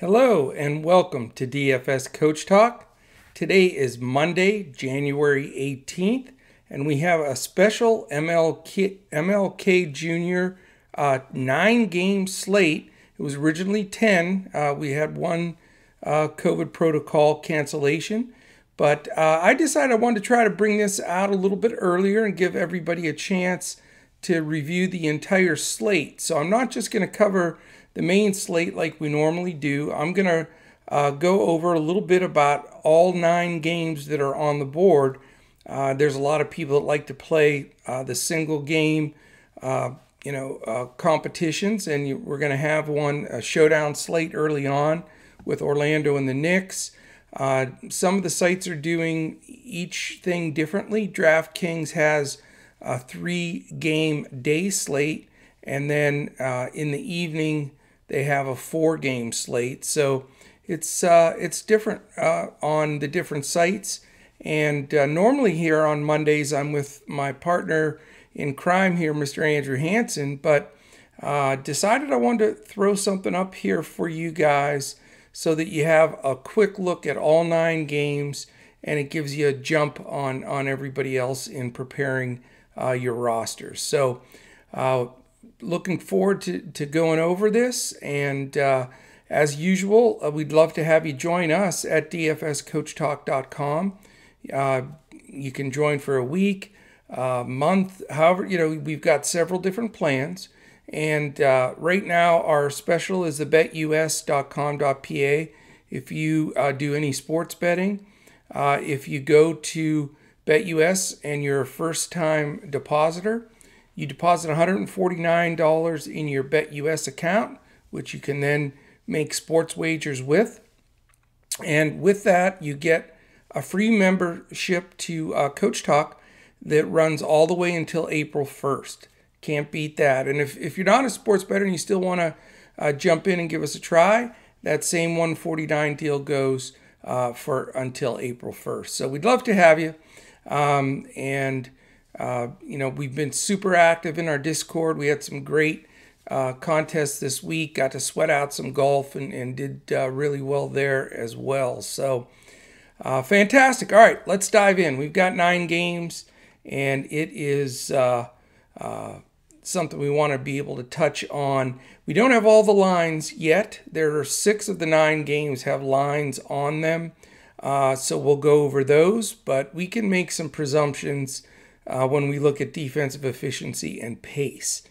Hello and welcome to DFS Coach Talk. Today is Monday, January 18th, and we have a special MLK, MLK Junior uh, nine game slate. It was originally 10. Uh, we had one uh, COVID protocol cancellation, but uh, I decided I wanted to try to bring this out a little bit earlier and give everybody a chance to review the entire slate. So I'm not just going to cover the main slate like we normally do. I'm going to uh, go over a little bit about all nine games that are on the board. Uh, there's a lot of people that like to play uh, the single game, uh, you know, uh, competitions, and you, we're going to have one a showdown slate early on with Orlando and the Knicks. Uh, some of the sites are doing each thing differently. DraftKings has a three game day slate, and then in the evening they have a four game slate. So it's uh, it's different uh, on the different sites. And uh, normally here on Mondays, I'm with my partner in crime here, Mr. Andrew Hanson, but uh, decided I wanted to throw something up here for you guys so that you have a quick look at all nine games and it gives you a jump on, on everybody else in preparing uh, your rosters. So uh, looking forward to, to going over this. And uh, as usual, uh, we'd love to have you join us at dfscoachtalk.com. Uh, you can join for a week, a month, however, you know, we've got several different plans. And uh, right now, our special is the betus.com.pa. If you uh, do any sports betting, uh, if you go to BetUS and you're a first time depositor, you deposit $149 in your BetUS account, which you can then make sports wagers with. And with that, you get a free membership to uh, Coach Talk that runs all the way until April 1st. Can't beat that. And if, if you're not a sports bettor and you still want to uh, jump in and give us a try, that same 149 deal goes uh, for until April 1st. So we'd love to have you. Um, and uh, you know, we've been super active in our Discord. We had some great uh, contests this week. Got to sweat out some golf and, and did uh, really well there as well. So, uh, fantastic. All right, let's dive in. We've got nine games, and it is uh, something we want to be able to touch on. We don't have all the lines yet. There are six of the nine games have lines on them. so we'll go over those, but we can make some presumptions uh, when we look at defensive efficiency and pace.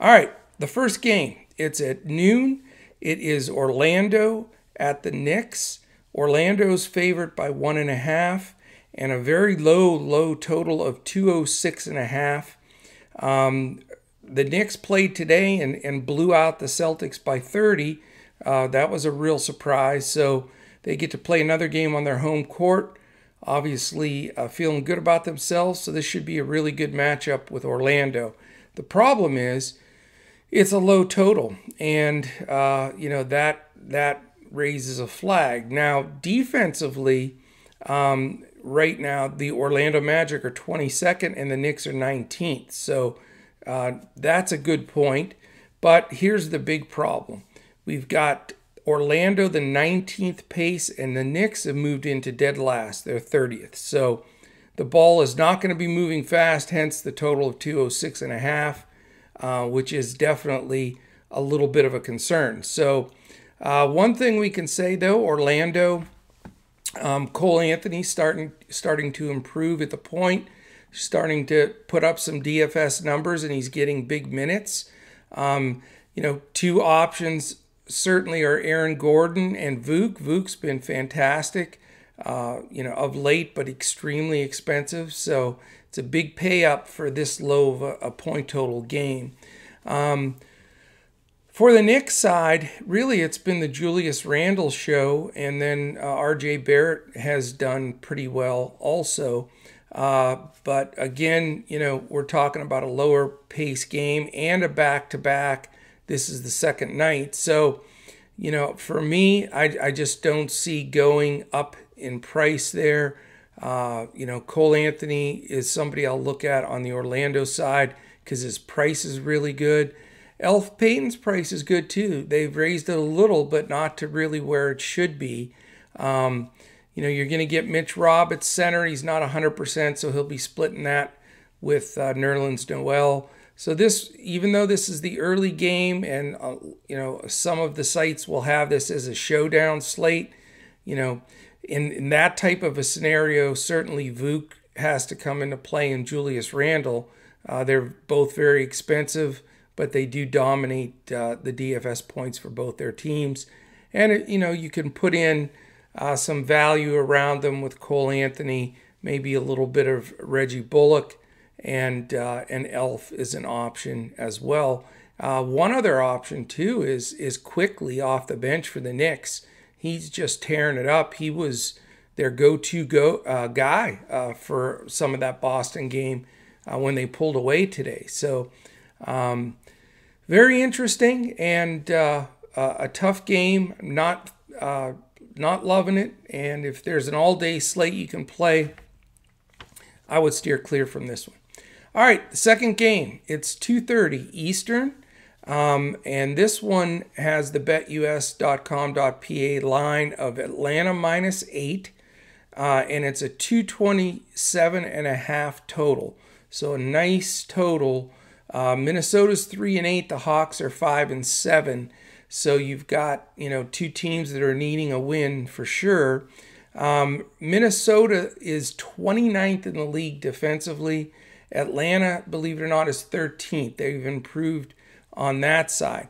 All right, the first game, it's at noon. It is Orlando at the Knicks. Orlando's favored by one and a half and a very low, low total of 206 and a half. Um, the Knicks played today and, and blew out the Celtics by 30. Uh, that was a real surprise. So they get to play another game on their home court obviously uh, feeling good about themselves, so this should be a really good matchup with Orlando. The problem is it's a low total, and uh, you know that that raises a flag. Now, defensively, um, right now the Orlando Magic are 22nd and the Knicks are 19th, so uh, that's a good point. But here's the big problem: we've got Orlando, the 19th pace, and the Knicks have moved into dead last. They're 30th. So the ball is not going to be moving fast, hence the total of 206 and a half, uh, which is definitely a little bit of a concern. So uh, one thing we can say though, Orlando, um, Cole Anthony starting starting to improve at the point, starting to put up some DFS numbers, and he's getting big minutes. Um, you know, two options certainly are Aaron Gordon and Vuk. Vuk's been fantastic, uh, you know, of late, but extremely expensive. So it's a big pay up for this low of a, a point total game. Um, for the Knicks side, really, it's been the Julius Randle show, and then uh, R.J. Barrett has done pretty well also. Uh, but again, you know, we're talking about a lower pace game and a back to back this is the second night. So, you know, for me, I, I just don't see going up in price there. Uh, you know, Cole Anthony is somebody I'll look at on the Orlando side because his price is really good. Elf Payton's price is good too. They've raised it a little, but not to really where it should be. Um, you know, you're going to get Mitch Robb at center. He's not 100%, so he'll be splitting that with uh, Nerlens Noel. So this, even though this is the early game, and uh, you know some of the sites will have this as a showdown slate, you know, in, in that type of a scenario, certainly Vuk has to come into play and Julius Randle. Uh, they're both very expensive, but they do dominate uh, the DFS points for both their teams. And it, you know you can put in uh, some value around them with Cole Anthony, maybe a little bit of Reggie Bullock and uh, an elf is an option as well. Uh, one other option too is is Quickley off the bench for the Knicks. He's just tearing it up. He was their go-to go uh, guy uh, for some of that Boston game uh, when they pulled away today. So um, very interesting and uh, a tough game. Not not loving it. And if there's an all-day slate you can play, I would steer clear from this one. All right, second game. It's 2:30 Eastern, um, and this one has the BetUS.com.pa line of Atlanta minus eight, uh, and it's a 227 and a half total. So a nice total. Uh, Minnesota's three and eight. The Hawks are five and seven. So you've got you know two teams that are needing a win for sure. Um, Minnesota is 29th in the league defensively. Atlanta, believe it or not, is 13th. They've improved on that side.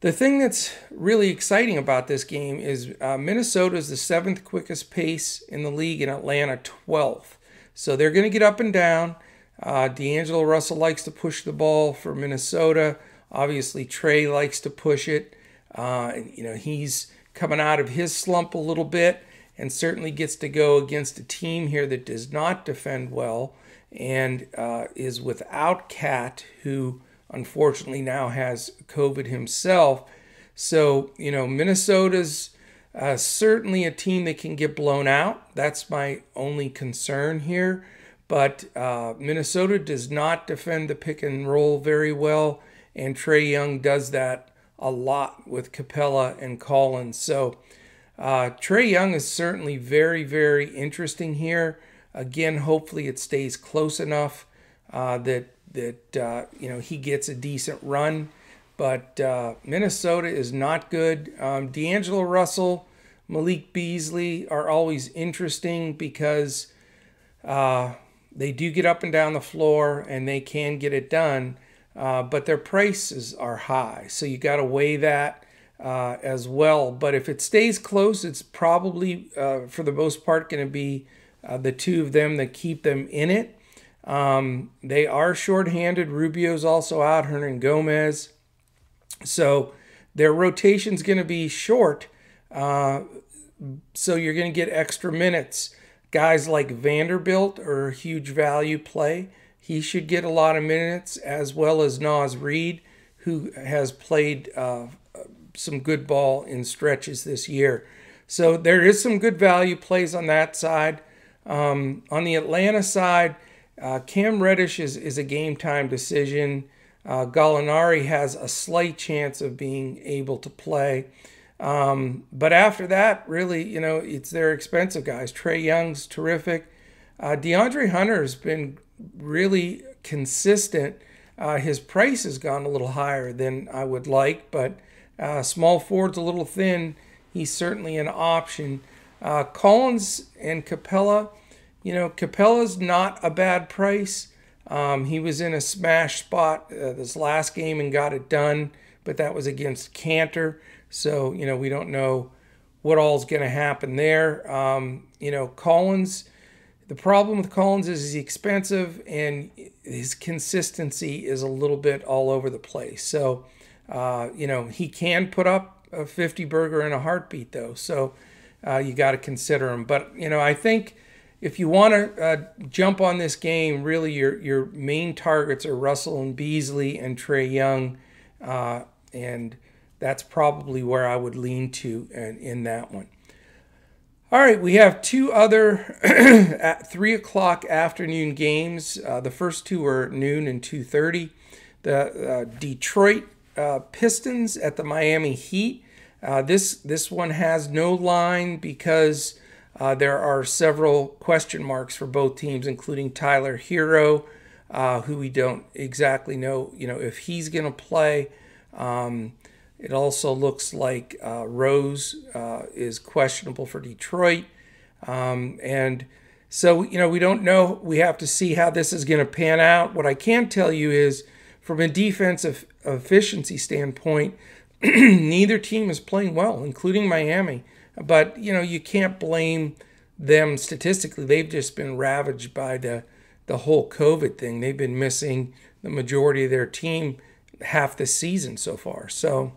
The thing that's really exciting about this game is uh, Minnesota is the seventh quickest pace in the league, and Atlanta 12th. So they're going to get up and down. Uh, D'Angelo Russell likes to push the ball for Minnesota. Obviously, Trae likes to push it. Uh, you know, he's coming out of his slump a little bit and certainly gets to go against a team here that does not defend well and uh, is without KAT, who unfortunately now has COVID himself. So, you know, Minnesota's uh, certainly a team that can get blown out. That's my only concern here. But uh, Minnesota does not defend the pick and roll very well, and Trae Young does that a lot with Capela and Collins. So, uh, Trae Young is certainly very, very interesting here. Again, hopefully it stays close enough uh, that that uh, you know he gets a decent run. But uh, Minnesota is not good. Um, D'Angelo Russell, Malik Beasley are always interesting because uh, they do get up and down the floor and they can get it done. Uh, but their prices are high, so you got to weigh that. Uh, as well. But if it stays close, it's probably, uh, for the most part, going to be uh, the two of them that keep them in it. Um, they are shorthanded. Rubio's also out, Hernangomez. So their rotation's going to be short. Uh, so you're going to get extra minutes. Guys like Vanderbilt are a huge value play. He should get a lot of minutes, as well as Naz Reid, who has played uh, some good ball in stretches this year. So there is some good value plays on that side. Um, on the Atlanta side, uh, Cam Reddish is, is a game time decision. Uh, Gallinari has a slight chance of being able to play. Um, but after that, really, you know, it's their expensive guys. Trae Young's terrific. Uh, DeAndre Hunter has been really consistent. Uh, his price has gone a little higher than I would like, but uh, small forward's a little thin. He's certainly an option. Uh, Collins and Capela, you know, Capela's not a bad price. Um, he was in a smash spot uh, this last game and got it done, but that was against Kanter. So, you know, we don't know what all's going to happen there. Um, you know, Collins, the problem with Collins is he's expensive and his consistency is a little bit all over the place. So, uh, you know, he can put up a 50 burger in a heartbeat, though. So, uh, you got to consider them. But you know, I think if you want to uh, jump on this game, really your your main targets are Russell and Beasley and Trae Young, uh, and that's probably where I would lean to in, in that one. All right, we have two other at three o'clock afternoon games. Uh, the first two are noon and two thirty. The uh, Detroit uh, Pistons at the Miami Heat. Uh, this this one has no line because uh, there are several question marks for both teams, including Tyler Herro, uh, who we don't exactly know, you know, if he's going to play. Um, it also looks like uh, Rose uh, is questionable for Detroit, um, and so you know we don't know. We have to see how this is going to pan out. What I can tell you is, from a defensive efficiency standpoint, neither team is playing well, including Miami. But you know, you can't blame them statistically. They've just been ravaged by the the whole COVID thing. They've been missing the majority of their team half the season so far. So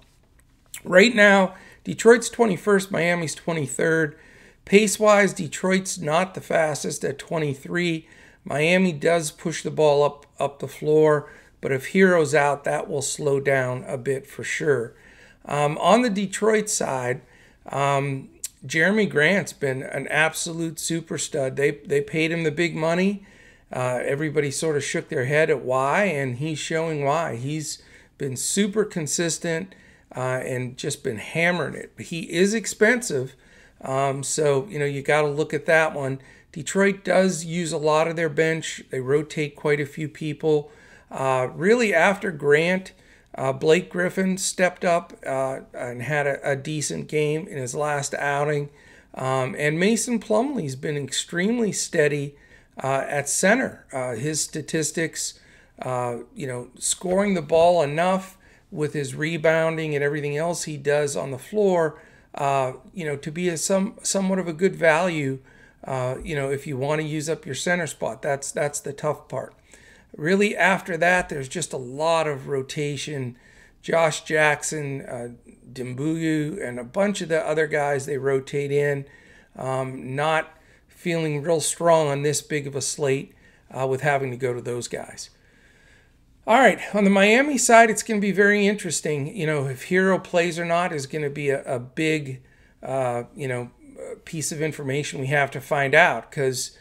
right now, Detroit's 21st, Miami's 23rd. Pace wise, Detroit's not the fastest at 23. Miami does push the ball up up the floor, but if Herro's out, that will slow down a bit for sure. Um, on the Detroit side, um, Jerami Grant's been an absolute super stud. They they paid him the big money. Uh, everybody sort of shook their head at why, and he's showing why. He's been super consistent uh, and just been hammering it. He is expensive, um, so you know you got to look at that one. Detroit does use a lot of their bench. They rotate quite a few people. Uh, really, after Grant, uh, Blake Griffin stepped up uh, and had a, a, decent game in his last outing. Um, and Mason Plumlee's been extremely steady uh, at center. Uh, his statistics, uh, you know, scoring the ball enough with his rebounding and everything else he does on the floor, uh, you know, to be a some somewhat of a good value. you know, if you want to use up your center spot, that's that's the tough part really after that, there's just a lot of rotation. Josh Jackson, uh, Doumbouya, and a bunch of the other guys they rotate in. Um, not feeling real strong on this big of a slate uh, with having to go to those guys. All right, on the Miami side, it's going to be very interesting. You know, if Herro plays or not is going to be a, a big, uh, you know, piece of information we have to find out because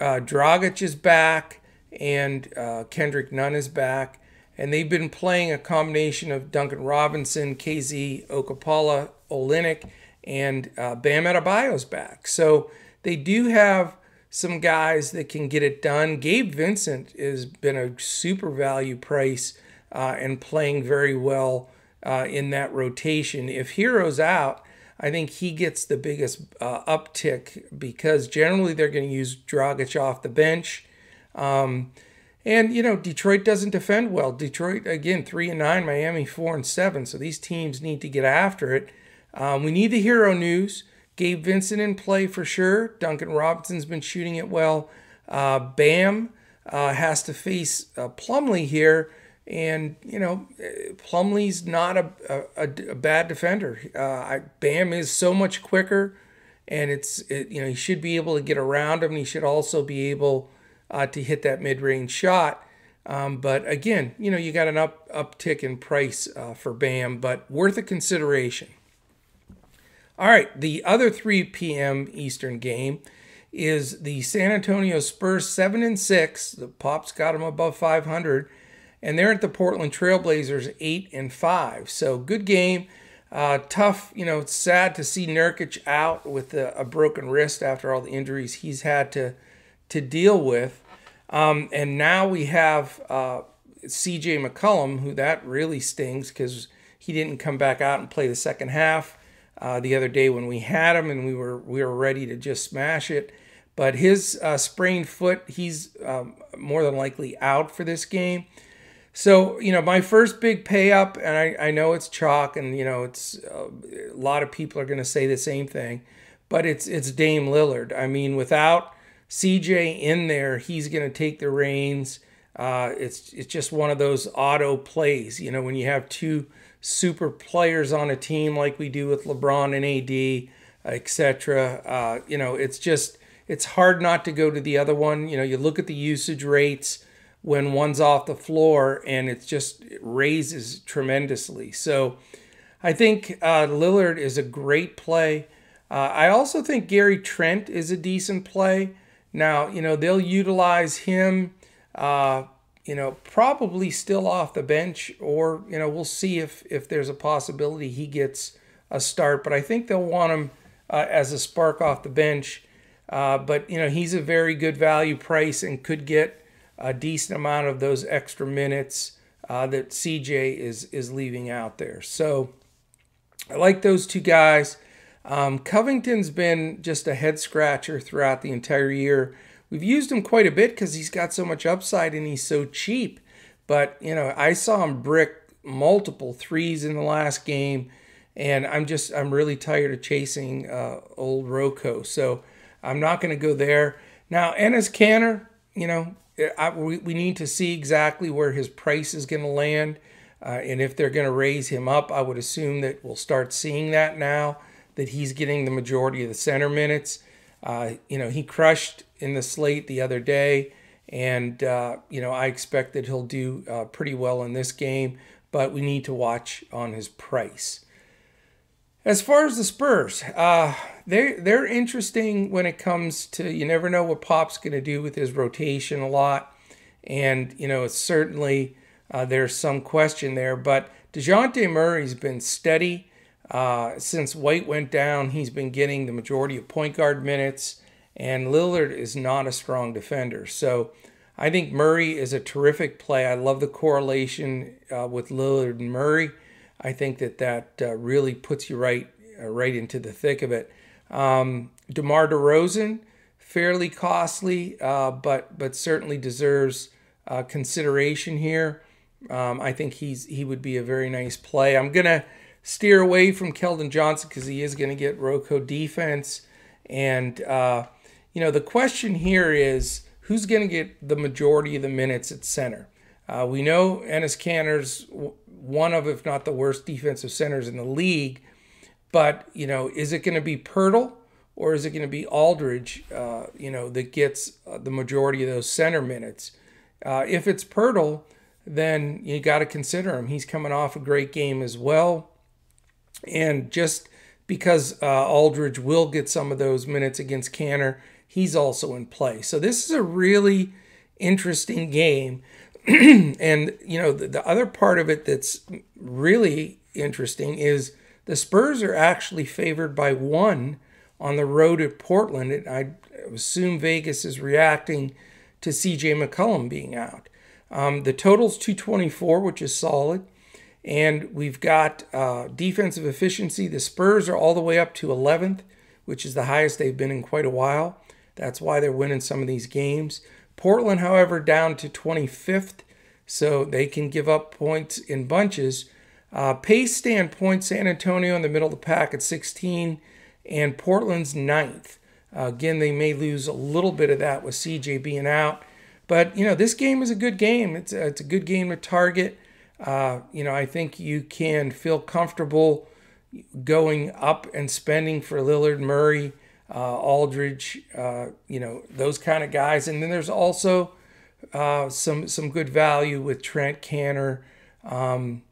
uh, Dragic is back and uh, Kendrick Nunn is back. And they've been playing a combination of Duncan Robinson, KZ Okpala, Olynyk, and uh, Bam Adebayo's back. So they do have some guys that can get it done. Gabe Vincent has been a super value price uh, and playing very well uh, in that rotation. If Herro's out, I think he gets the biggest uh, uptick because generally they're going to use Dragic off the bench. Um, and you know Detroit doesn't defend well. Detroit again three and nine, Miami four and seven. So these teams need to get after it. Um, we need the Herro news. Gabe Vincent in play for sure. Duncan Robinson's been shooting it well. Uh, Bam uh, has to face uh, Plumlee here, and you know Plumlee's not a, a, a bad defender. Uh, I, Bam is so much quicker, and it's it, you know he should be able to get around him. He should also be able uh, to hit that mid-range shot. Um, but again, you know, you got an up uptick in price uh, for BAM, but worth a consideration. All right, the other 3 p.m. Eastern game is the San Antonio Spurs 7 and 6. The Pops got them above 500, and they're at the Portland Trailblazers 8 and 5. So good game. Uh, tough, you know, it's sad to see Nurkic out with a, a broken wrist after all the injuries he's had to to deal with. Um, and now we have uh, CJ McCollum, who that really stings because he didn't come back out and play the second half uh, the other day when we had him and we were we were ready to just smash it. But his uh, sprained foot, he's um, more than likely out for this game. So, you know, my first big pay up, and I, I know it's chalk, and, you know, it's uh, a lot of people are going to say the same thing, but it's it's Dame Lillard. I mean, without CJ in there, he's going to take the reins. Uh, it's it's just one of those auto plays. You know, when you have two super players on a team like we do with LeBron and AD, etc. Uh, you know, it's just it's hard not to go to the other one. You know, you look at the usage rates when one's off the floor, and it just it raises tremendously. So, I think uh, Lillard is a great play. Uh, I also think Gary Trent is a decent play. Now, you know, they'll utilize him, uh, you know, probably still off the bench, or you know, we'll see if if there's a possibility he gets a start. But I think they'll want him uh, as a spark off the bench. Uh, but you know, he's a very good value price and could get a decent amount of those extra minutes uh, that CJ is is leaving out there. So I like those two guys. Um, Covington's been just a head scratcher throughout the entire year. We've used him quite a bit because he's got so much upside and he's so cheap. But you know, I saw him brick multiple threes in the last game, and I'm just I'm really tired of chasing uh, old Rocco. So I'm not going to go there now. Enes Kanter, you know, I, we, we need to see exactly where his price is going to land. Uh, and if they're going to raise him up, I would assume that we'll start seeing that now that he's getting the majority of the center minutes. Uh, you know, he crushed in the slate the other day, and, uh, you know, I expect that he'll do uh, pretty well in this game, but we need to watch on his price. As far as the Spurs, uh, they're they're interesting when it comes to you never know what Pop's going to do with his rotation a lot, and you know it's certainly uh, there's some question there. But Dejounte Murray's been steady uh, since White went down. He's been getting the majority of point guard minutes, and Lillard is not a strong defender. So I think Murray is a terrific play. I love the correlation uh, with Lillard and Murray. I think that that uh, really puts you right uh, right into the thick of it. Um, DeMar DeRozan, fairly costly, uh, but but certainly deserves uh, consideration here. Um, I think he's he would be a very nice play. I'm gonna steer away from Keldon Johnson because he is going to get Rocco defense, and uh, you know the question here is who's going to get the majority of the minutes at center. Uh, we know Enes Kanter's one of, if not the worst defensive centers in the league. But, you know, is it going to be Poeltl or is it going to be Aldridge, uh, you know, that gets uh, the majority of those center minutes? Uh, if it's Poeltl, then you got to consider him. He's coming off a great game as well. And just because uh, Aldridge will get some of those minutes against Kanter, he's also in play. So this is a really interesting game. and you know the, the, other part of it that's really interesting is the Spurs are actually favored by one on the road at Portland. And I assume Vegas is reacting to C.J. McCollum being out. Um, the total's 224, which is solid. And we've got uh, defensive efficiency. The Spurs are all the way up to 11th, which is the highest they've been in quite a while. That's why they're winning some of these games. Portland, however, down to 25th, so they can give up points in bunches. Uh, pace standpoint, San Antonio in the middle of the pack at 16, and Portland's ninth. Uh, again, they may lose a little bit of that with CJ being out, but you know this game is a good game. It's a, it's a good game to target. Uh, you know, I think you can feel comfortable going up and spending for Lillard, Murray, uh, Aldridge, uh, you know, those kind of guys. And then there's also uh, some some good value with Trent Kanter. Um,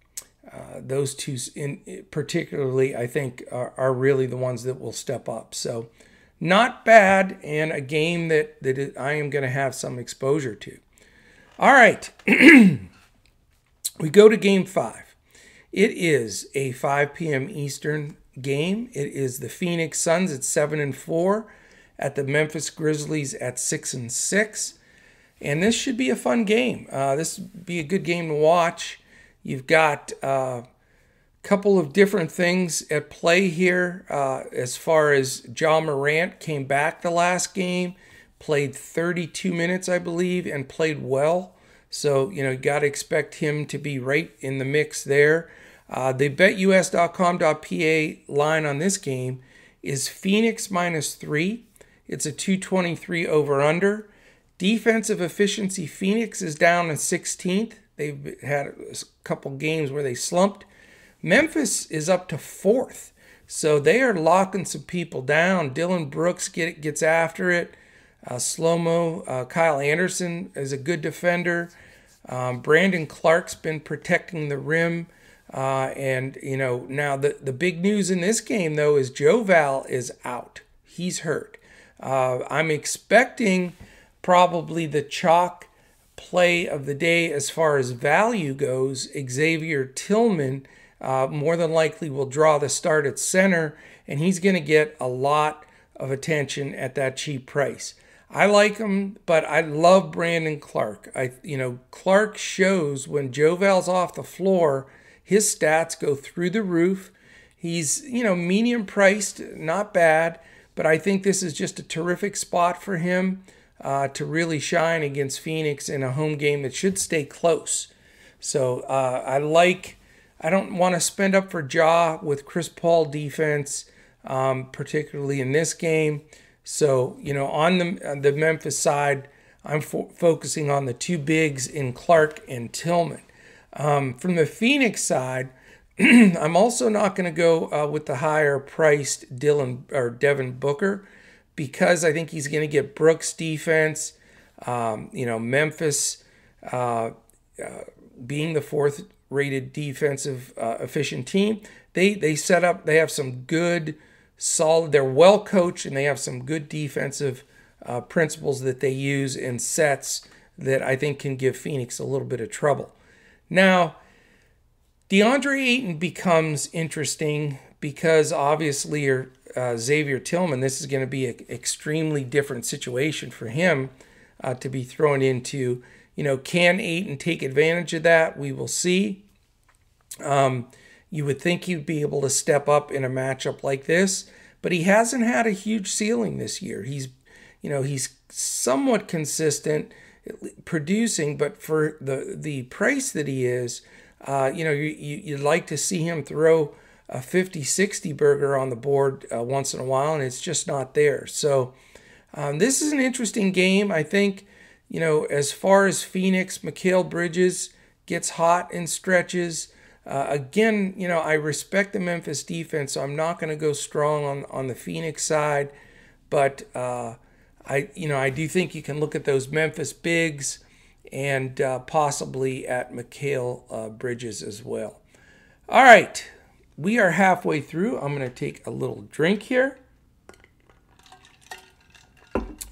uh, those two, in particularly, I think, are, are, really the ones that will step up. So, not bad, and a game that that I am going to have some exposure to. All right, we go to Game Five. It is a 5 p.m. Eastern game. It is the Phoenix Suns at seven and four, at the Memphis Grizzlies at six and six, and this should be a fun game. Uh, this would be a good game to watch. You've got a uh, couple of different things at play here uh, as far as Ja Morant came back the last game, played 32 minutes, I believe, and played well. So, you know, you got to expect him to be right in the mix there. Uh, the betus.com.pa line on this game is Phoenix minus three. It's a 223 over under. Defensive efficiency, Phoenix is down in 16th. They've had a couple games where they slumped. Memphis is up to fourth. So they are locking some people down. Dillon Brooks get, gets after it. Uh, Slow mo, uh, Kyle Anderson is a good defender. Um, Brandon Clarke's been protecting the rim. Uh, and, you know, now the, the big news in this game, though, is Joe Val is out. He's hurt. Uh, I'm expecting probably the chalk play of the day as far as value goes, Xavier Tillman uh, more than likely will draw the start at center, and he's going to get a lot of attention at that cheap price. I like him, but I love Brandon Clarke. I, you know, Clarke shows when Joval's off the floor, his stats go through the roof. He's, you know, medium priced, not bad, but I think this is just a terrific spot for him uh, to really shine against Phoenix in a home game that should stay close. So uh, I like. I don't want to spend up for Ja with Chris Paul defense, um, particularly in this game. So you know, on the on the Memphis side, I'm fo- focusing on the two bigs in Clarke and Tillman. Um, from the Phoenix side, I'm also not going to go uh, with the higher priced Dylan or Devin Booker because I think he's going to get Brooks defense. Um, you know, Memphis uh, uh, being the fourth rated defensive uh, efficient team, they they set up. They have some good, solid. They're well coached and they have some good defensive uh, principles that they use in sets that I think can give Phoenix a little bit of trouble. Now, DeAndre Ayton becomes interesting because obviously uh, Xavier Tillman, this is going to be an extremely different situation for him uh, to be thrown into. You know, can Ayton take advantage of that? We will see. Um, you would think he'd be able to step up in a matchup like this, but he hasn't had a huge ceiling this year. He's, you know, he's somewhat consistent producing, but for the the price that he is, uh, you know, you, you, you'd like to see him throw a 50 60 burger on the board uh, once in a while, and it's just not there. So, um, this is an interesting game. I think, you know, as far as Phoenix, Mikal Bridges gets hot in stretches. Uh, again, you know, I respect the Memphis defense, so I'm not going to go strong on, on the Phoenix side. But uh, I, you know, I do think you can look at those Memphis bigs and uh, possibly at Mikal uh, Bridges as well. All right, we are halfway through. I'm going to take a little drink here.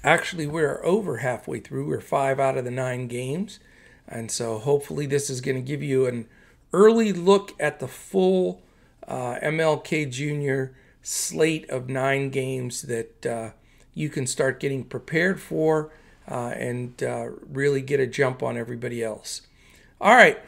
Actually, we're over halfway through. We're five out of the nine games. And so hopefully, this is going to give you an early look at the full uh, MLK Jr. slate of nine games that uh, you can start getting prepared for uh, and uh, really get a jump on everybody else. All right.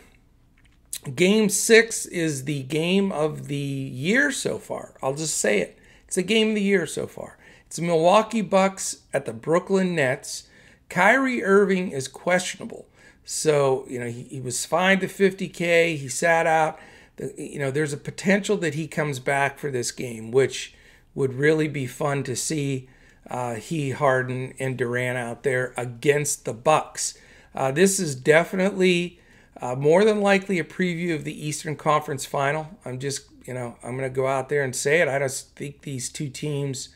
Game six is the game of the year so far. I'll just say it. It's a game of the year so far. It's the Milwaukee Bucks at the Brooklyn Nets. Kyrie Irving is questionable. So, you know, he, he was fined to 50K. He sat out. The, you know, there's a potential that he comes back for this game, which would really be fun to see uh, he, Harden, and Durant out there against the Bucks. Uh, this is definitely uh, more than likely a preview of the Eastern Conference Final. I'm just, you know, I'm going to go out there and say it. I just think these two teams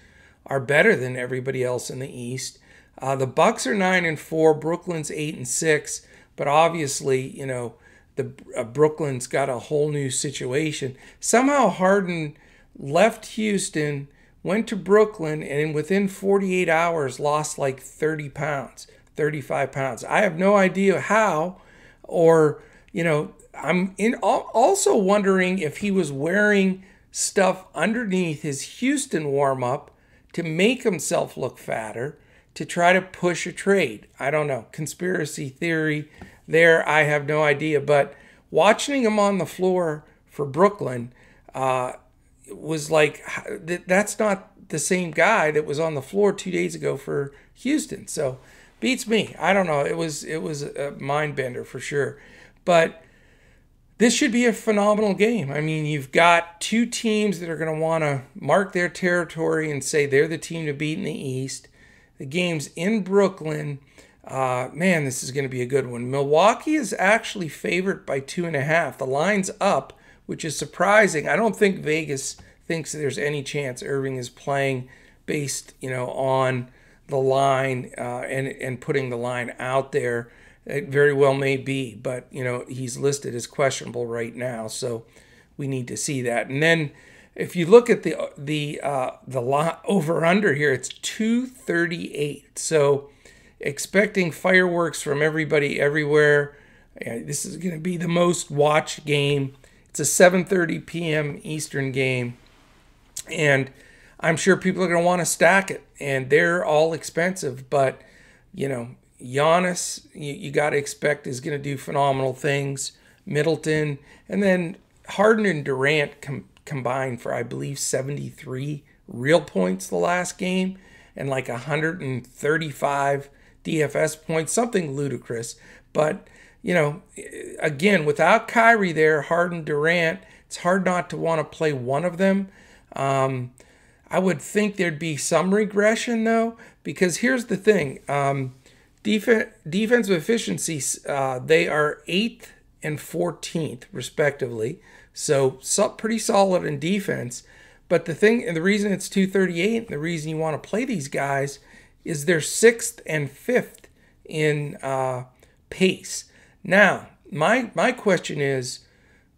are better than everybody else in the East. Uh, the Bucks are nine and four. Brooklyn's eight and six. But obviously, you know, the uh, Brooklyn's got a whole new situation. Somehow Harden left Houston, went to Brooklyn, and within 48 hours lost like 30 pounds, 35 pounds. I have no idea how or you know i'm in also wondering if he was wearing stuff underneath his houston warm up to make himself look fatter to try to push a trade i don't know conspiracy theory there i have no idea but watching him on the floor for brooklyn uh, was like that's not the same guy that was on the floor two days ago for houston so beats me. I don't know. It was it was a mind bender for sure. But this should be a phenomenal game. I mean, you've got two teams that are going to want to mark their territory and say they're the team to beat in the East. The game's in Brooklyn. Uh, man, this is going to be a good one. Milwaukee is actually favored by two and a half. The line's up, which is surprising. I don't think Vegas thinks there's any chance Irving is playing based, you know, on the line uh, and and putting the line out there. It very well may be, but you know he's listed as questionable right now, so we need to see that. And then if you look at the the uh, the lot over under here, it's 238. So expecting fireworks from everybody everywhere. This is going to be the most watched game. It's a 7:30 p.m. Eastern game, and I'm sure people are going to want to stack it. And they're all expensive, but you know, Giannis, you, you got to expect is going to do phenomenal things. Middleton, and then Harden and Durant com- combined for I believe 73 real points the last game and like 135 DFS points, something ludicrous. But, you know, again, without Kyrie there, Harden, Durant, it's hard not to want to play one of them. Um, I would think there'd be some regression though, because here's the thing: um, def- defensive efficiency, uh, they are eighth and 14th respectively, so, so pretty solid in defense. But the thing, and the reason it's 238, and the reason you want to play these guys is they're sixth and fifth in uh, pace. Now, my my question is,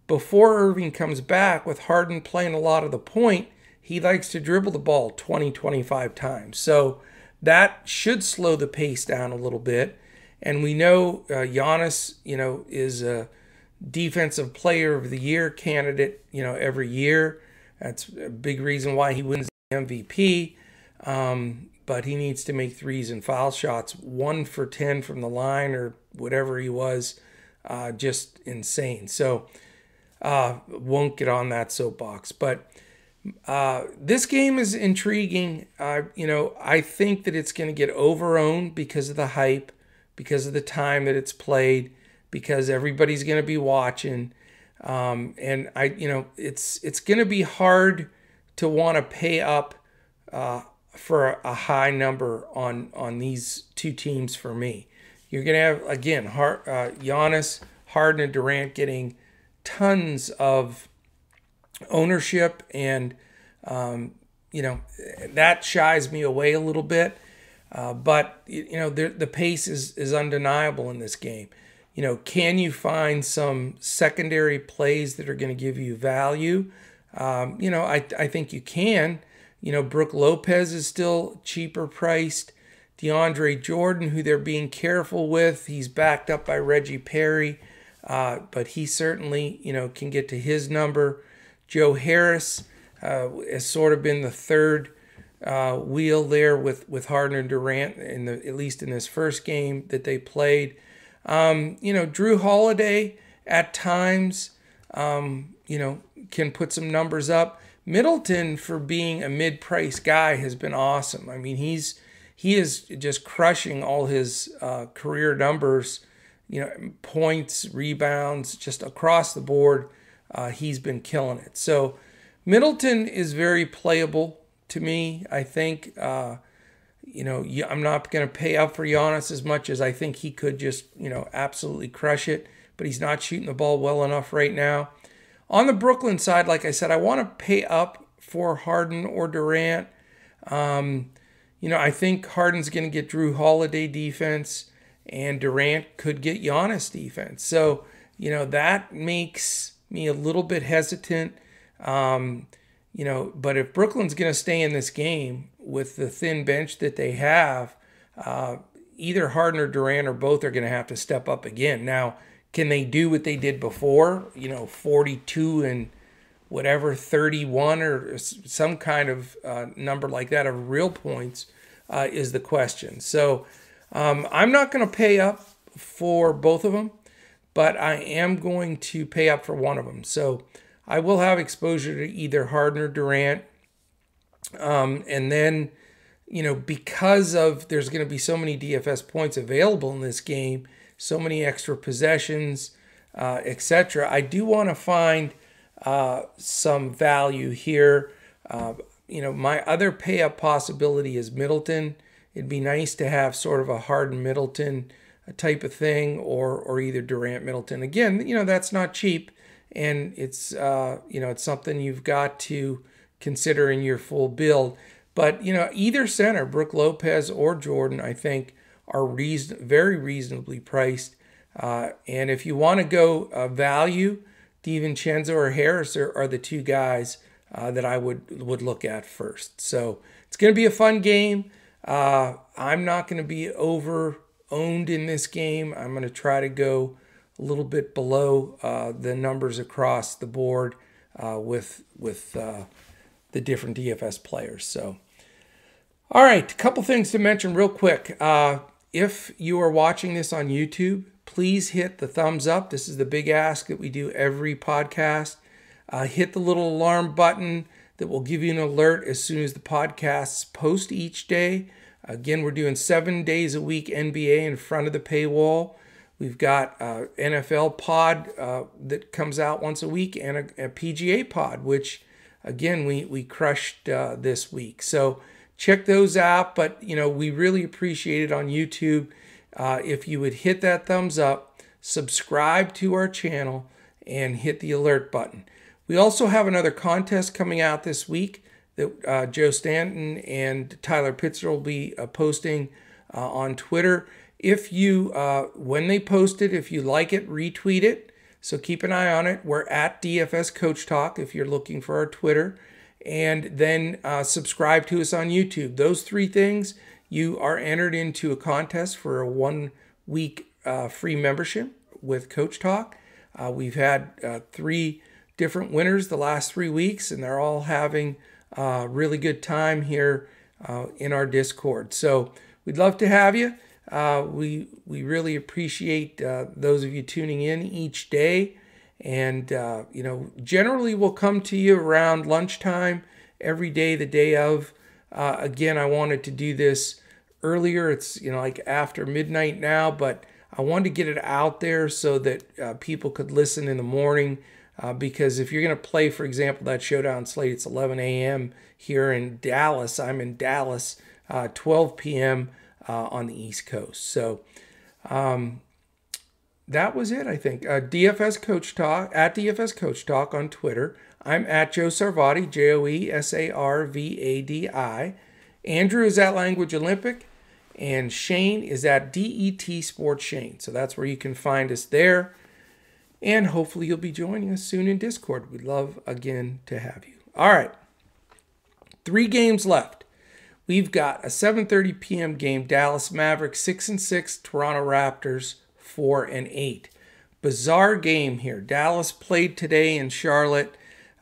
before Irving comes back with Harden playing a lot of the point, he likes to dribble the ball 20, 25 times. So that should slow the pace down a little bit. And we know uh, Giannis, you know, is a defensive player of the year candidate, you know, every year. That's a big reason why he wins the MVP. Um, but he needs to make threes and foul shots, one for 10 from the line or whatever he was. Uh, just insane. So, uh, won't get on that soapbox. But uh, this game is intriguing. Uh, you know, I think that it's going to get overowned because of the hype, because of the time that it's played, because everybody's going to be watching. Um, and I, you know, it's it's going to be hard to want to pay up uh, for a high number on on these two teams for me. You're going to have again, Har- uh, Giannis, Harden, and Durant getting tons of ownership, and um, you know that shies me away a little bit. Uh, but you know the the pace is is undeniable in this game you know, can you find some secondary plays that are going to give you value? Um, you know, I, I think you can. You know, Brook Lopez is still cheaper priced. DeAndre Jordan, who they're being careful with, he's backed up by Reggie Perry, uh, but he certainly, you know, can get to his number. Joe Harris uh, has sort of been the third uh, wheel there with with Harden and Durant in the at least in this first game that they played. Um, you know, Jrue Holiday at times, um, you know, can put some numbers up. Middleton, for being a mid-price guy, has been awesome. I mean, he's he is just crushing all his uh, career numbers. You know, points, rebounds, just across the board. Uh, he's been killing it. So Middleton is very playable to me. I think. Uh, you know, I'm not going to pay up for Giannis as much as I think he could just, you know, absolutely crush it. But he's not shooting the ball well enough right now. On the Brooklyn side, like I said, I want to pay up for Harden or Durant. Um, you know, I think Harden's going to get Jrue Holiday defense, and Durant could get Giannis defense. So, you know, that makes me a little bit hesitant. Um, you know, but if Brooklyn's going to stay in this game, with the thin bench that they have, uh, either Harden or Durant or both are going to have to step up again. Now, can they do what they did before? You know, 42 and whatever, 31 or some kind of uh, number like that of real points uh, is the question. So um, I'm not going to pay up for both of them, but I am going to pay up for one of them. So I will have exposure to either Harden or Durant. Um, and then, you know, because of there's going to be so many DFS points available in this game, so many extra possessions, uh, etc. I do want to find uh, some value here. Uh, you know, my other pay up possibility is Middleton. It'd be nice to have sort of a Harden Middleton type of thing, or or either Durant Middleton. Again, you know, that's not cheap, and it's uh, you know it's something you've got to consider in your full build. But you know, either center, Brook Lopez or Jordan, I think are reason very reasonably priced. Uh, and if you want to go uh, value, DiVincenzo or Harris are, are the two guys uh, that I would would look at first. So it's going to be a fun game. Uh, I'm not going to be over owned in this game. I'm going to try to go a little bit below uh, the numbers across the board uh, with with uh, the different DFS players. So, all right, a couple things to mention real quick. Uh, if you are watching this on YouTube, please hit the thumbs up. This is the big ask that we do every podcast. Uh, hit the little alarm button that will give you an alert as soon as the podcasts post each day. Again, we're doing seven days a week NBA in front of the paywall. We've got uh, NFL pod uh, that comes out once a week and a, a, PGA pod, which again we we crushed uh, this week. So check those out. But you know we really appreciate it on YouTube uh, if you would hit that thumbs up, subscribe to our channel, and hit the alert button. We also have another contest coming out this week that uh, Joe Stanton and Tyler Pitzer will be uh, posting on Twitter. If you, uh, when they post it, if you like it, retweet it. So keep an eye on it. We're at DFS Coach Talk if you're looking for our Twitter. And then uh, subscribe to us on YouTube. Those three things, you are entered into a contest for a one week uh, free membership with Coach Talk. we've had three different winners the last three weeks, and they're all having uh, really good time here uh, in our Discord. So we'd love to have you. Uh, we we really appreciate uh, those of you tuning in each day, and uh, you know generally we'll come to you around lunchtime every day, the day of. Uh, again, I wanted to do this earlier. It's you know like after midnight now, but I wanted to get it out there so that people could listen in the morning uh, because if you're going to play, for example, that showdown slate, it's 11 a.m. here in Dallas. I'm in Dallas, uh, 12 p.m. Uh, on the East Coast. So um, that was it, I think. Uh, DFS Coach Talk, at DFS Coach Talk on Twitter. I'm at Joe Sarvadi, J O E S A R V A D I. Andrew is at Language Olympic, and Shane is at DET Sports Shane. So that's where you can find us there. And hopefully you'll be joining us soon in Discord. We'd love again to have you. All right. Three games left. We've got a 7:30 p.m. game Dallas Mavericks 6 and 6, Toronto Raptors 4 and 8. Bizarre game here. Dallas played today in Charlotte.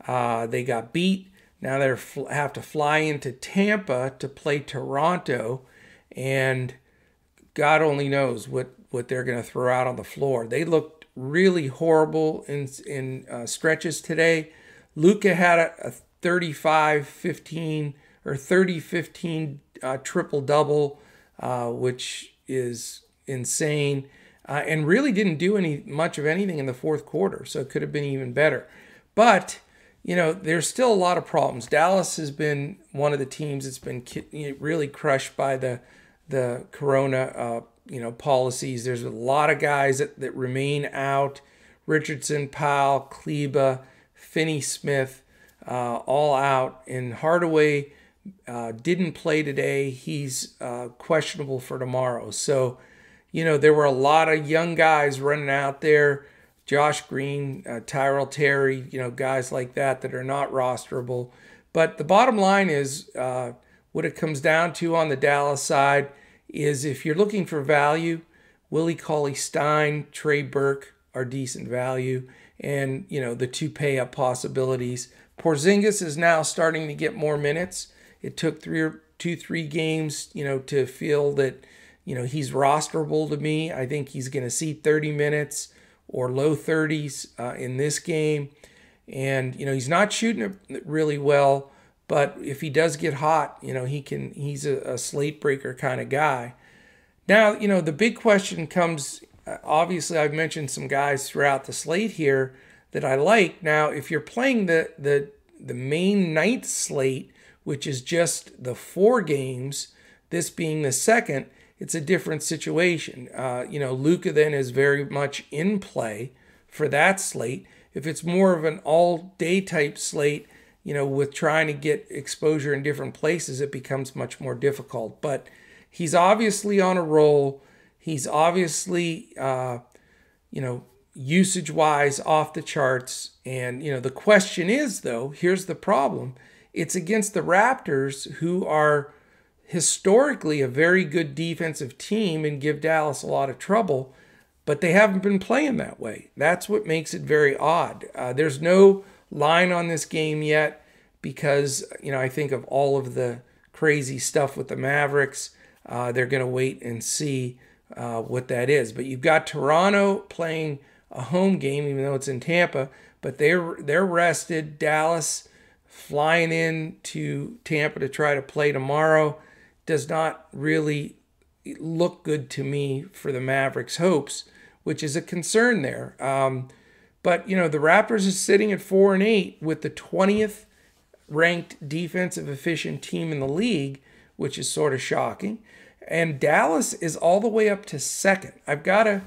Uh, they got beat. Now they have to fly into Tampa to play Toronto, and God only knows what what they're going to throw out on the floor. They looked really horrible in in uh, stretches today. Luka had a, a 35 15 or 30 15 uh, triple double, uh, which is insane, uh, and really didn't do any much of anything in the fourth quarter. So it could have been even better. But you know, there's still a lot of problems. Dallas has been one of the teams that's been really crushed by the the corona uh, you know policies. There's a lot of guys that, that remain out. Richardson, Powell, Kleber, Finney Smith, uh, all out. And Hardaway uh, didn't play today. He's uh, questionable for tomorrow. So, you know, there were a lot of young guys running out there. Josh Green, uh, Tyrell Terry, you know, guys like that that are not rosterable. But the bottom line is uh, what it comes down to on the Dallas side is if you're looking for value, Willie Cauley Stein, Trey Burke are decent value. And, you know, the two pay up possibilities. Porzingis is now starting to get more minutes. It took three or two, three games, you know, to feel that, you know, he's rosterable to me. I think he's going to see 30 minutes or low 30s uh, in this game. And, you know, he's not shooting it really well but if he does get hot, you know, he can he's a, a slate breaker kind of guy. Now, you know, the big question comes uh, obviously I've mentioned some guys throughout the slate here that I like. Now, if you're playing the the the main ninth slate, which is just the four games, this being the second, it's a different situation. Uh, you know, Luka then is very much in play for that slate. If it's more of an all day type slate, you know, with trying to get exposure in different places, it becomes much more difficult. But he's obviously on a roll. He's obviously, uh, you know, usage wise off the charts. And, you know, the question is, though, here's the problem it's against the Raptors who are historically a very good defensive team and give Dallas a lot of trouble, but they haven't been playing that way. That's what makes it very odd. Uh, there's no line on this game yet because, you know, I think of all of the crazy stuff with the Mavericks. Uh, they're going to wait and see uh, what that is. But you've got Toronto playing a home game, even though it's in Tampa, but they're they're rested. Dallas flying in to Tampa to try to play tomorrow does not really look good to me for the Mavericks' hopes, which is a concern there. Um, but you know the Raptors are sitting at four and eight with the twentieth ranked defensive efficient team in the league, which is sort of shocking. And Dallas is all the way up to second. I've got to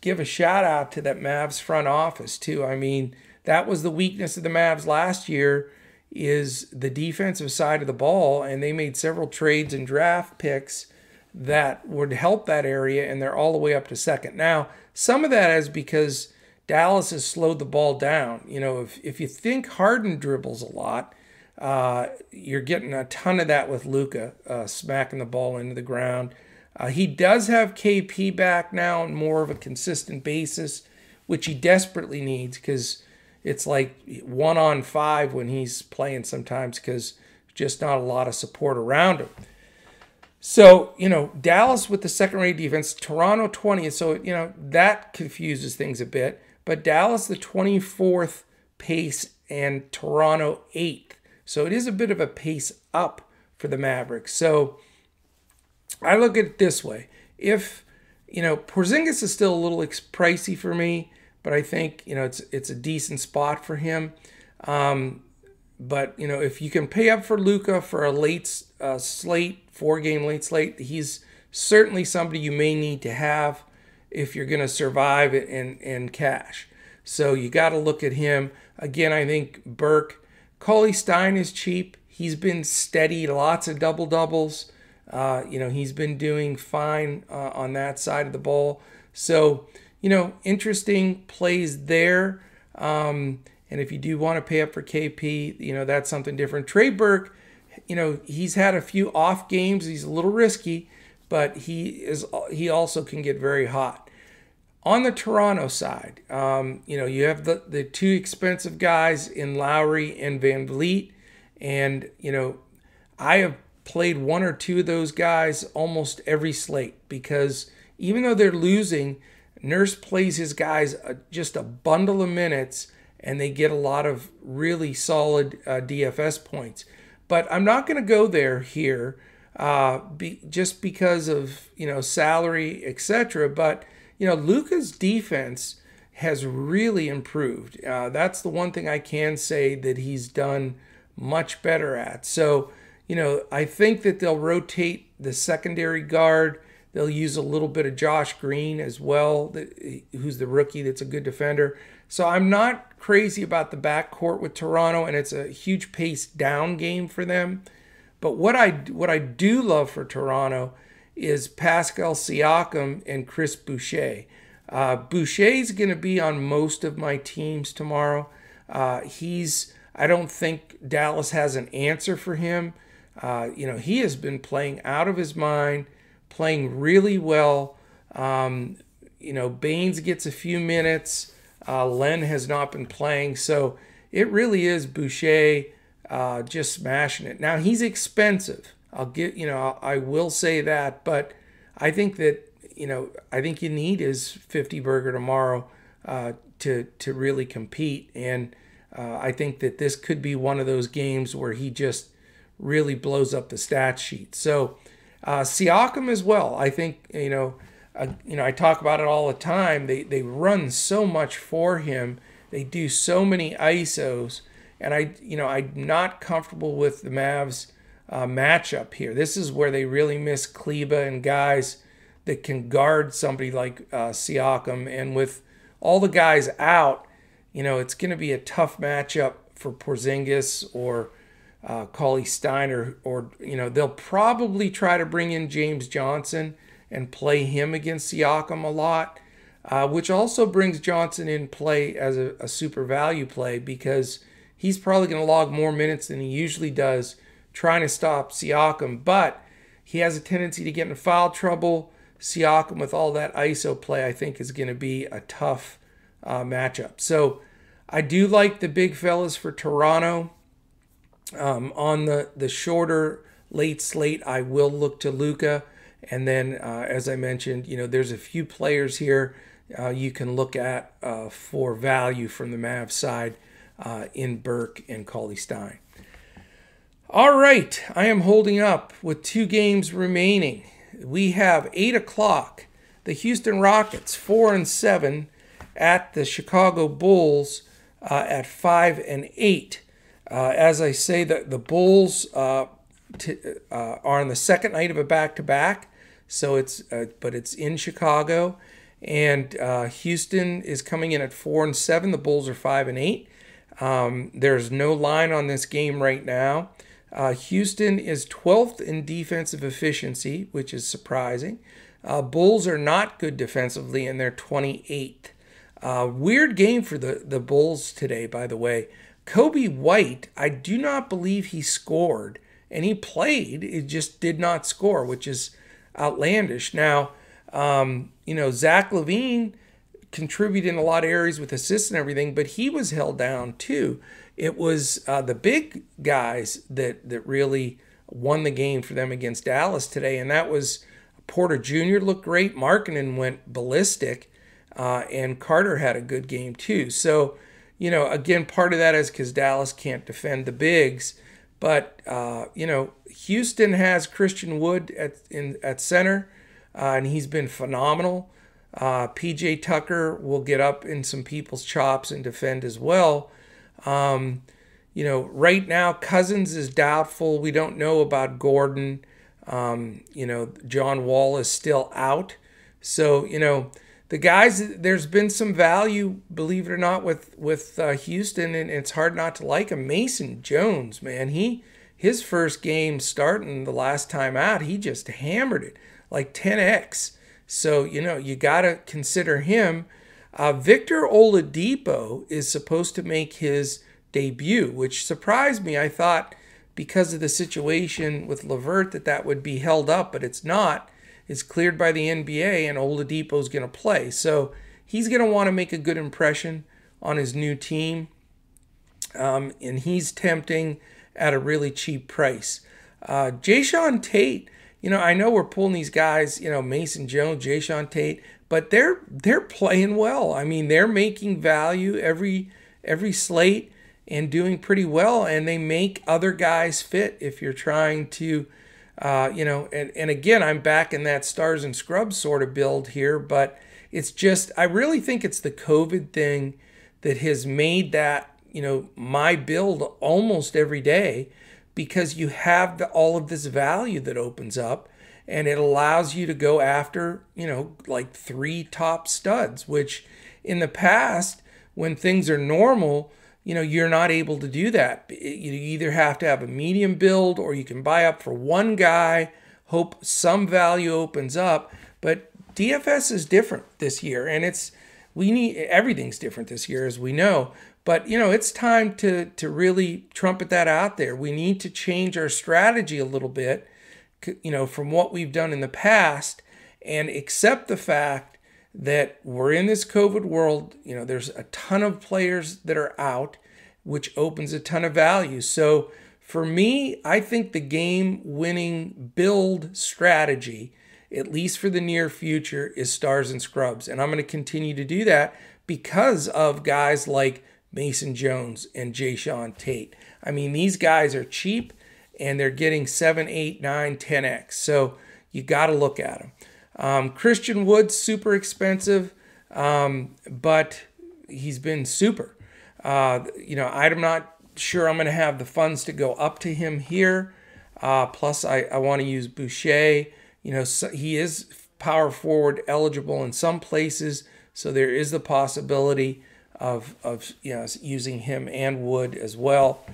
give a shout out to that Mavs front office too. I mean, that was the weakness of the Mavs last year is the defensive side of the ball, and they made several trades and draft picks that would help that area, and they're all the way up to second. Now, some of that is because Dallas has slowed the ball down. You know, if, if you think Harden dribbles a lot, uh, you're getting a ton of that with Luka uh, smacking the ball into the ground. Uh, he does have KP back now on more of a consistent basis, which he desperately needs because it's like one on five when he's playing sometimes because just not a lot of support around him. So, you know, Dallas with the second rate defense, Toronto 20th. So, you know, that confuses things a bit. But Dallas, the 24th pace, and Toronto 8th. So it is a bit of a pace up for the Mavericks. So I look at it this way. If, you know, Porzingis is still a little pricey for me, but I think you know it's it's a decent spot for him. Um, but you know if you can pay up for Luka for a late uh, slate, four game late slate, he's certainly somebody you may need to have if you're going to survive in in cash. So you got to look at him again. I think Burke, Cauley Stein is cheap. He's been steady, lots of double doubles. Uh, you know he's been doing fine uh, on that side of the ball. So you know, interesting plays there. Um, and if you do want to pay up for KP, you know, that's something different. Trey Burke, you know, he's had a few off games. He's a little risky, but he is he also can get very hot. On the Toronto side, um, you know, you have the, the two expensive guys in Lowry and VanVleet. And, you know, I have played one or two of those guys almost every slate because even though they're losing, Nurse plays his guys just a bundle of minutes and they get a lot of really solid uh, DFS points. But I'm not going to go there here uh, be, just because of you know salary, etc. But you know Luka's defense has really improved. Uh, that's the one thing I can say that he's done much better at. So you know I think that they'll rotate the secondary guard. They'll use a little bit of Josh Green as well, who's the rookie that's a good defender. So I'm not crazy about the backcourt with Toronto, and it's a huge pace down game for them. But what I what I do love for Toronto is Pascal Siakam and Chris Boucher. Uh, Boucher's going to be on most of my teams tomorrow. Uh, he's I don't think Dallas has an answer for him. Uh, you know he has been playing out of his mind playing really well. Um, you know, Baynes gets a few minutes. Uh, Len has not been playing, so it really is Boucher uh, just smashing it. Now he's expensive. I'll get you know I will say that, but I think that you know I think you need his 50 burger tomorrow uh, to to really compete, and uh, I think that this could be one of those games where he just really blows up the stat sheet. So uh, Siakam as well. I think you know, uh, you know, I talk about it all the time. They they run so much for him. They do so many ISOs, and I you know I'm not comfortable with the Mavs uh, matchup here. This is where they really miss Kleber and guys that can guard somebody like uh, Siakam. And with all the guys out, you know, it's going to be a tough matchup for Porzingis or uh, Steiner, or you know, they'll probably try to bring in James Johnson and play him against Siakam a lot, uh, which also brings Johnson in play as a, a super value play because he's probably going to log more minutes than he usually does trying to stop Siakam. But he has a tendency to get in foul trouble. Siakam with all that ISO play, I think, is going to be a tough uh, matchup. So I do like the big fellas for Toronto. Um, on the, the shorter late slate, I will look to Luka. And then, uh, as I mentioned, you know, there's a few players here uh, you can look at uh, for value from the Mavs side uh, in Burke and Cauley Stein. All right, I am holding up with two games remaining. We have eight o'clock. The Houston Rockets, four and seven, at the Chicago Bulls uh, at five and eight. Uh, as I say, the the Bulls uh, uh, are on the second night of a back to back, so it's uh, but it's in Chicago, and uh, Houston is coming in at four and seven. The Bulls are five and eight. Um, there's no line on this game right now. Uh, Houston is 12th in defensive efficiency, which is surprising. Uh, Bulls are not good defensively, and they're 28th. Uh, weird game for the, the Bulls today, by the way. Coby White, I do not believe he scored, and he played, it just did not score, which is outlandish. Now, um, you know, Zach LaVine contributed in a lot of areas with assists and everything, but he was held down too. It was uh, the big guys that that really won the game for them against Dallas today, and that was Porter Jr. looked great. Markkanen went ballistic, uh, and Carter had a good game too. So, you know, again, part of that is because Dallas can't defend the bigs, but uh, you know, Houston has Christian Wood at in at center, uh, and he's been phenomenal. Uh, PJ Tucker will get up in some people's chops and defend as well. Um, you know, right now Cousins is doubtful. We don't know about Gordon. Um, you know, John Wall is still out. So, you know, the guys, there's been some value, believe it or not, with with uh, Houston, and it's hard not to like him. Mason Jones, man, he his first game starting the last time out, he just hammered it like 10x. So, you know, you got to consider him. Uh, Victor Oladipo is supposed to make his debut, which surprised me. I thought because of the situation with LeVert that that would be held up, but it's not. It's cleared by the NBA, and Oladipo's going to play. So he's going to want to make a good impression on his new team. Um, and he's tempting at a really cheap price. Uh, Jae'Sean Tate you know, I know we're pulling these guys, you know, Mason Jones, Jae'Sean Tate, but they're they're playing well. I mean, they're making value every every slate and doing pretty well, and they make other guys fit if you're trying to, uh, you know, and, and again, I'm back in that stars and scrubs sort of build here, but it's just I really think it's the COVID thing that has made that you know my build almost every day because you have the, all of this value that opens up and it allows you to go after, you know, like three top studs, which in the past, when things are normal, you know, you're not able to do that. Eh, you either have to have a medium build or you can buy up for one guy, hope some value opens up. But DFS is different this year and it's, we need, everything's different this year, as we know. But you know, it's time to to really trumpet that out there. We need to change our strategy a little bit, you know, from what we've done in the past, and accept the fact that we're in this COVID world. You know, there's a ton of players that are out, which opens a ton of value. So for me, I think the game winning build strategy, at least for the near future, is stars and scrubs. And I'm going to continue to do that because of guys like Mason Jones and Jae'Sean Tate. I mean, these guys are cheap and they're getting 7, 8, 9, 10x. So you got to look at them. Um, Christian Wood's super expensive, um, but he's been super. Uh, you know, I'm not sure I'm going to have the funds to go up to him here. Uh, plus, I, I want to use Boucher. You know, so he is power forward eligible in some places, so there is the possibility of of you know using him and Wood as well.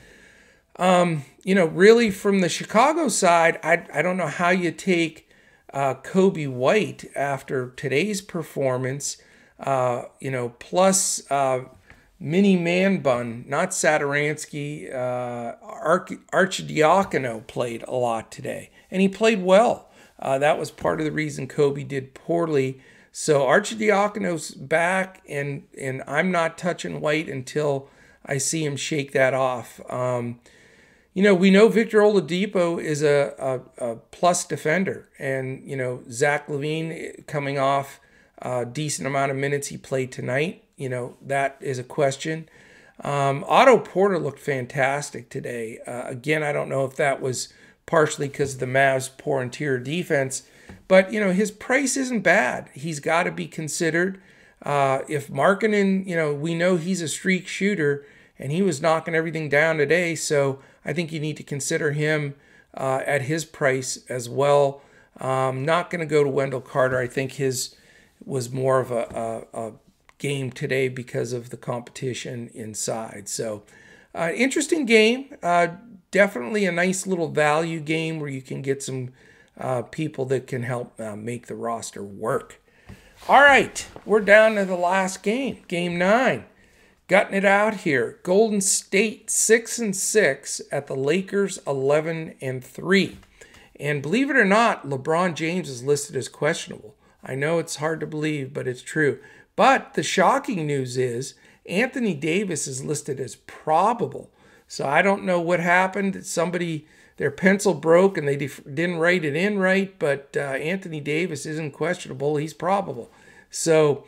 Um, you know, really from the Chicago side, I I don't know how you take uh, Coby White after today's performance. Uh, you know, plus uh, mini man bun, not Satoransky, uh, Arch- Arcidiacono played a lot today, and he played well. Uh, that was part of the reason Coby did poorly. So Arcidiacono's back, and and I'm not touching White until I see him shake that off. Um, you know, we know Victor Oladipo is a, a, a plus defender, and you know Zach LaVine coming off a decent amount of minutes he played tonight. You know that is a question. Um, Otto Porter looked fantastic today. Uh, again, I don't know if that was partially because of the Mavs' poor interior defense, but you know his price isn't bad. He's got to be considered. Uh, if Markkanen, you know, we know he's a streak shooter, and he was knocking everything down today, so I think you need to consider him uh, at his price as well. Um, not going to go to Wendell Carter. I think his was more of a, a, a game today because of the competition inside. So, uh, interesting game. Uh, definitely a nice little value game where you can get some uh, people that can help uh, make the roster work. All right, we're down to the last game, game nine. Gutting it out here. Golden State 6 and 6 at the Lakers 11 and 3. And believe it or not, LeBron James is listed as questionable. I know it's hard to believe, but it's true. But the shocking news is Anthony Davis is listed as probable. So I don't know what happened. Somebody, their pencil broke and they didn't write it in right, but uh, Anthony Davis isn't questionable. He's probable. So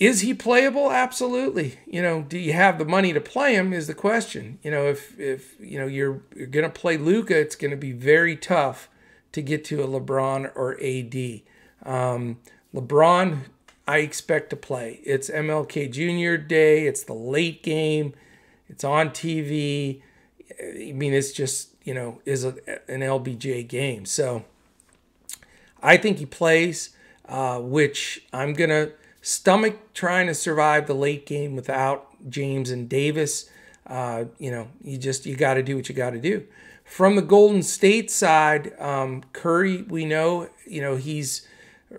is he playable? Absolutely. You know, do you have the money to play him? Is the question. You know, if if you know you're you're gonna play Luka, it's gonna be very tough to get to a LeBron or AD. Um, LeBron, I expect to play. It's MLK Jr. Day. It's the late game. It's on TV. I mean, it's just you know is a, an LBJ game. So I think he plays, uh, which I'm gonna stomach trying to survive the late game without James and Davis. Uh, you know, you just you got to do what you got to do. From the Golden State side, um, Curry, we know, you know, he's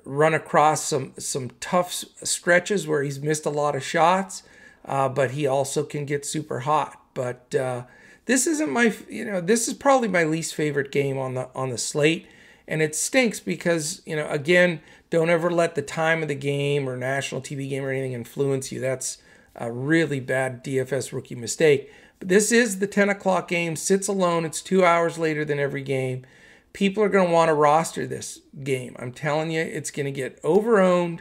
run across some some tough stretches where he's missed a lot of shots, uh, but he also can get super hot. But uh, this isn't my, you know, this is probably my least favorite game on the on the slate, and it stinks because you know, again, don't ever let the time of the game or national TV game or anything influence you. That's a really bad DFS rookie mistake. But this is the 10 o'clock game, sits alone. It's two hours later than every game. People are going to want to roster this game. I'm telling you, it's going to get overowned.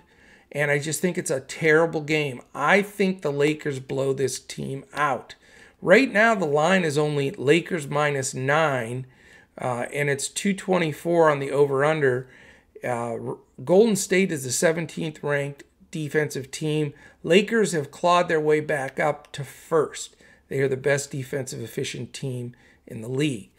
And I just think it's a terrible game. I think the Lakers blow this team out. Right now, the line is only Lakers minus nine, uh, and it's 224 on the over under. Uh, Golden State is the 17th ranked defensive team. Lakers have clawed their way back up to first. They are the best defensive efficient team in the league.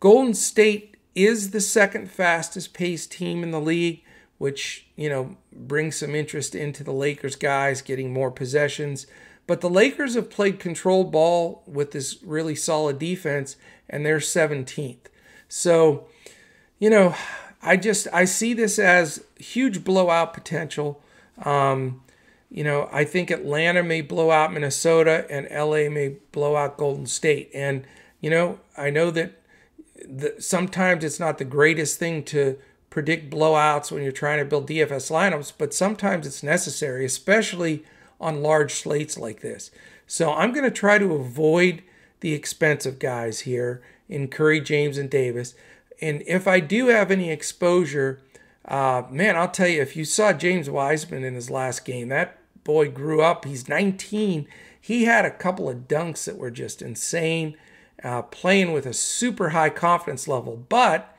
Golden State is the second fastest paced team in the league, which, you know, brings some interest into the Lakers guys getting more possessions. But the Lakers have played controlled ball with this really solid defense, and they're 17th. So, you know, I just I see this as huge blowout potential. Um, you know, I think Atlanta may blow out Minnesota and LA may blow out Golden State. And you know, I know that the, sometimes it's not the greatest thing to predict blowouts when you're trying to build DFS lineups, but sometimes it's necessary, especially on large slates like this. So I'm going to try to avoid the expensive guys here in Curry, James, and Davis and if I do have any exposure, uh, man, I'll tell you, if you saw James Wiseman in his last game, that boy grew up. He's 19. He had a couple of dunks that were just insane, uh, playing with a super high confidence level. But,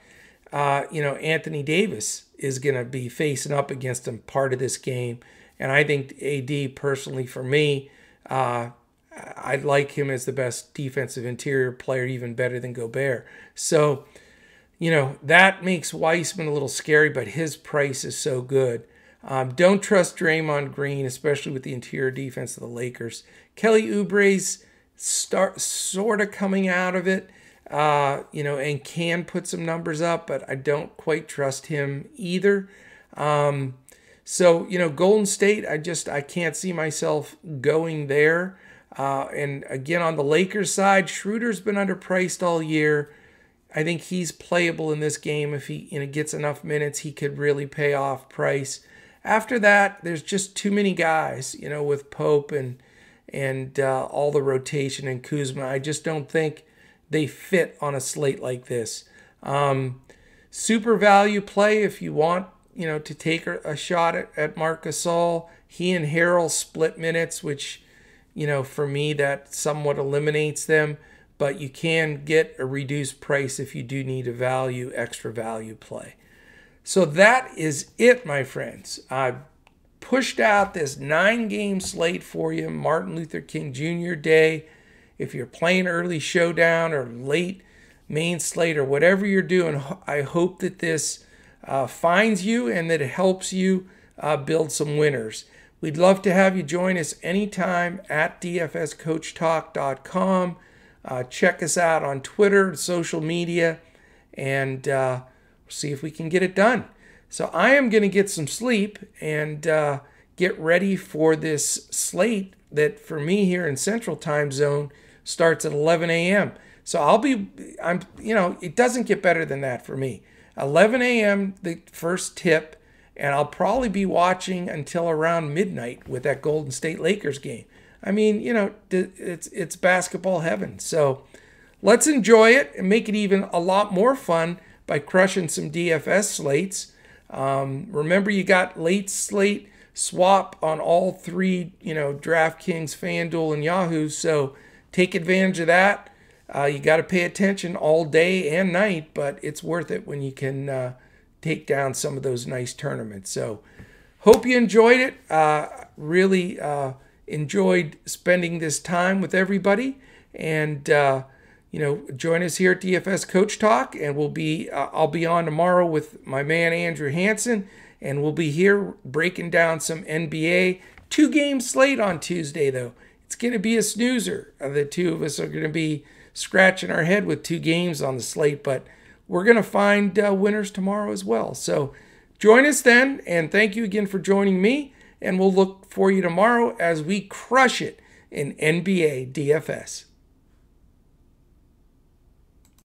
uh, you know, Anthony Davis is going to be facing up against him part of this game. And I think AD, personally, for me, uh, I'd like him as the best defensive interior player, even better than Gobert. So, you know, that makes Wiseman a little scary, but his price is so good. Um, don't trust Draymond Green, especially with the interior defense of the Lakers. Kelly Oubre's start sort of coming out of it, uh, you know, and can put some numbers up, but I don't quite trust him either. Um, So, you know, Golden State, I just I can't see myself going there. Uh, and again, on the Lakers side, Schroeder's been underpriced all year. I think he's playable in this game. If he you know gets enough minutes, he could really pay off price. After that, there's just too many guys, you know, with Pope and and uh, all the rotation and Kuzma. I just don't think they fit on a slate like this. Um, super value play if you want you know, to take a shot at, at Marc. He and Harrell split minutes, which, you know, for me, that somewhat eliminates them. But you can get a reduced price if you do need a value, extra value play. So that is it, my friends. I've pushed out this nine game slate for you, Martin Luther King Jr. Day. If you're playing early showdown or late main slate or whatever you're doing, I hope that this uh, finds you and that it helps you uh, build some winners. We'd love to have you join us anytime at dfscoachtalk.com. Uh, check us out on Twitter, social media, and uh, see if we can get it done. So I am going to get some sleep and uh, get ready for this slate that for me here in Central Time Zone starts at 11 a.m. So I'll be, I'm, you know, it doesn't get better than that for me. 11 a.m. the first tip, and I'll probably be watching until around midnight with that Golden State Lakers game. I mean, you know, it's it's basketball heaven. So let's enjoy it and make it even a lot more fun by crushing some DFS slates. Um, remember, you got late slate swap on all three, you know, DraftKings, FanDuel, and Yahoo. So take advantage of that. Uh, you got to pay attention all day and night, but it's worth it when you can uh, take down some of those nice tournaments. So, hope you enjoyed it. Uh, really uh, enjoyed spending this time with everybody, and uh, you know, join us here at DFS Coach Talk, and we'll be uh, I'll be on tomorrow with my man Andrew Hanson, and we'll be here breaking down some NBA. Two game slate on Tuesday though. It's going to be a snoozer. the two of us are going to be scratching our head with two games on the slate, but we're going to find uh, winners tomorrow as well. So join us then, and thank you again for joining me. And we'll look for you tomorrow as we crush it in NBA DFS.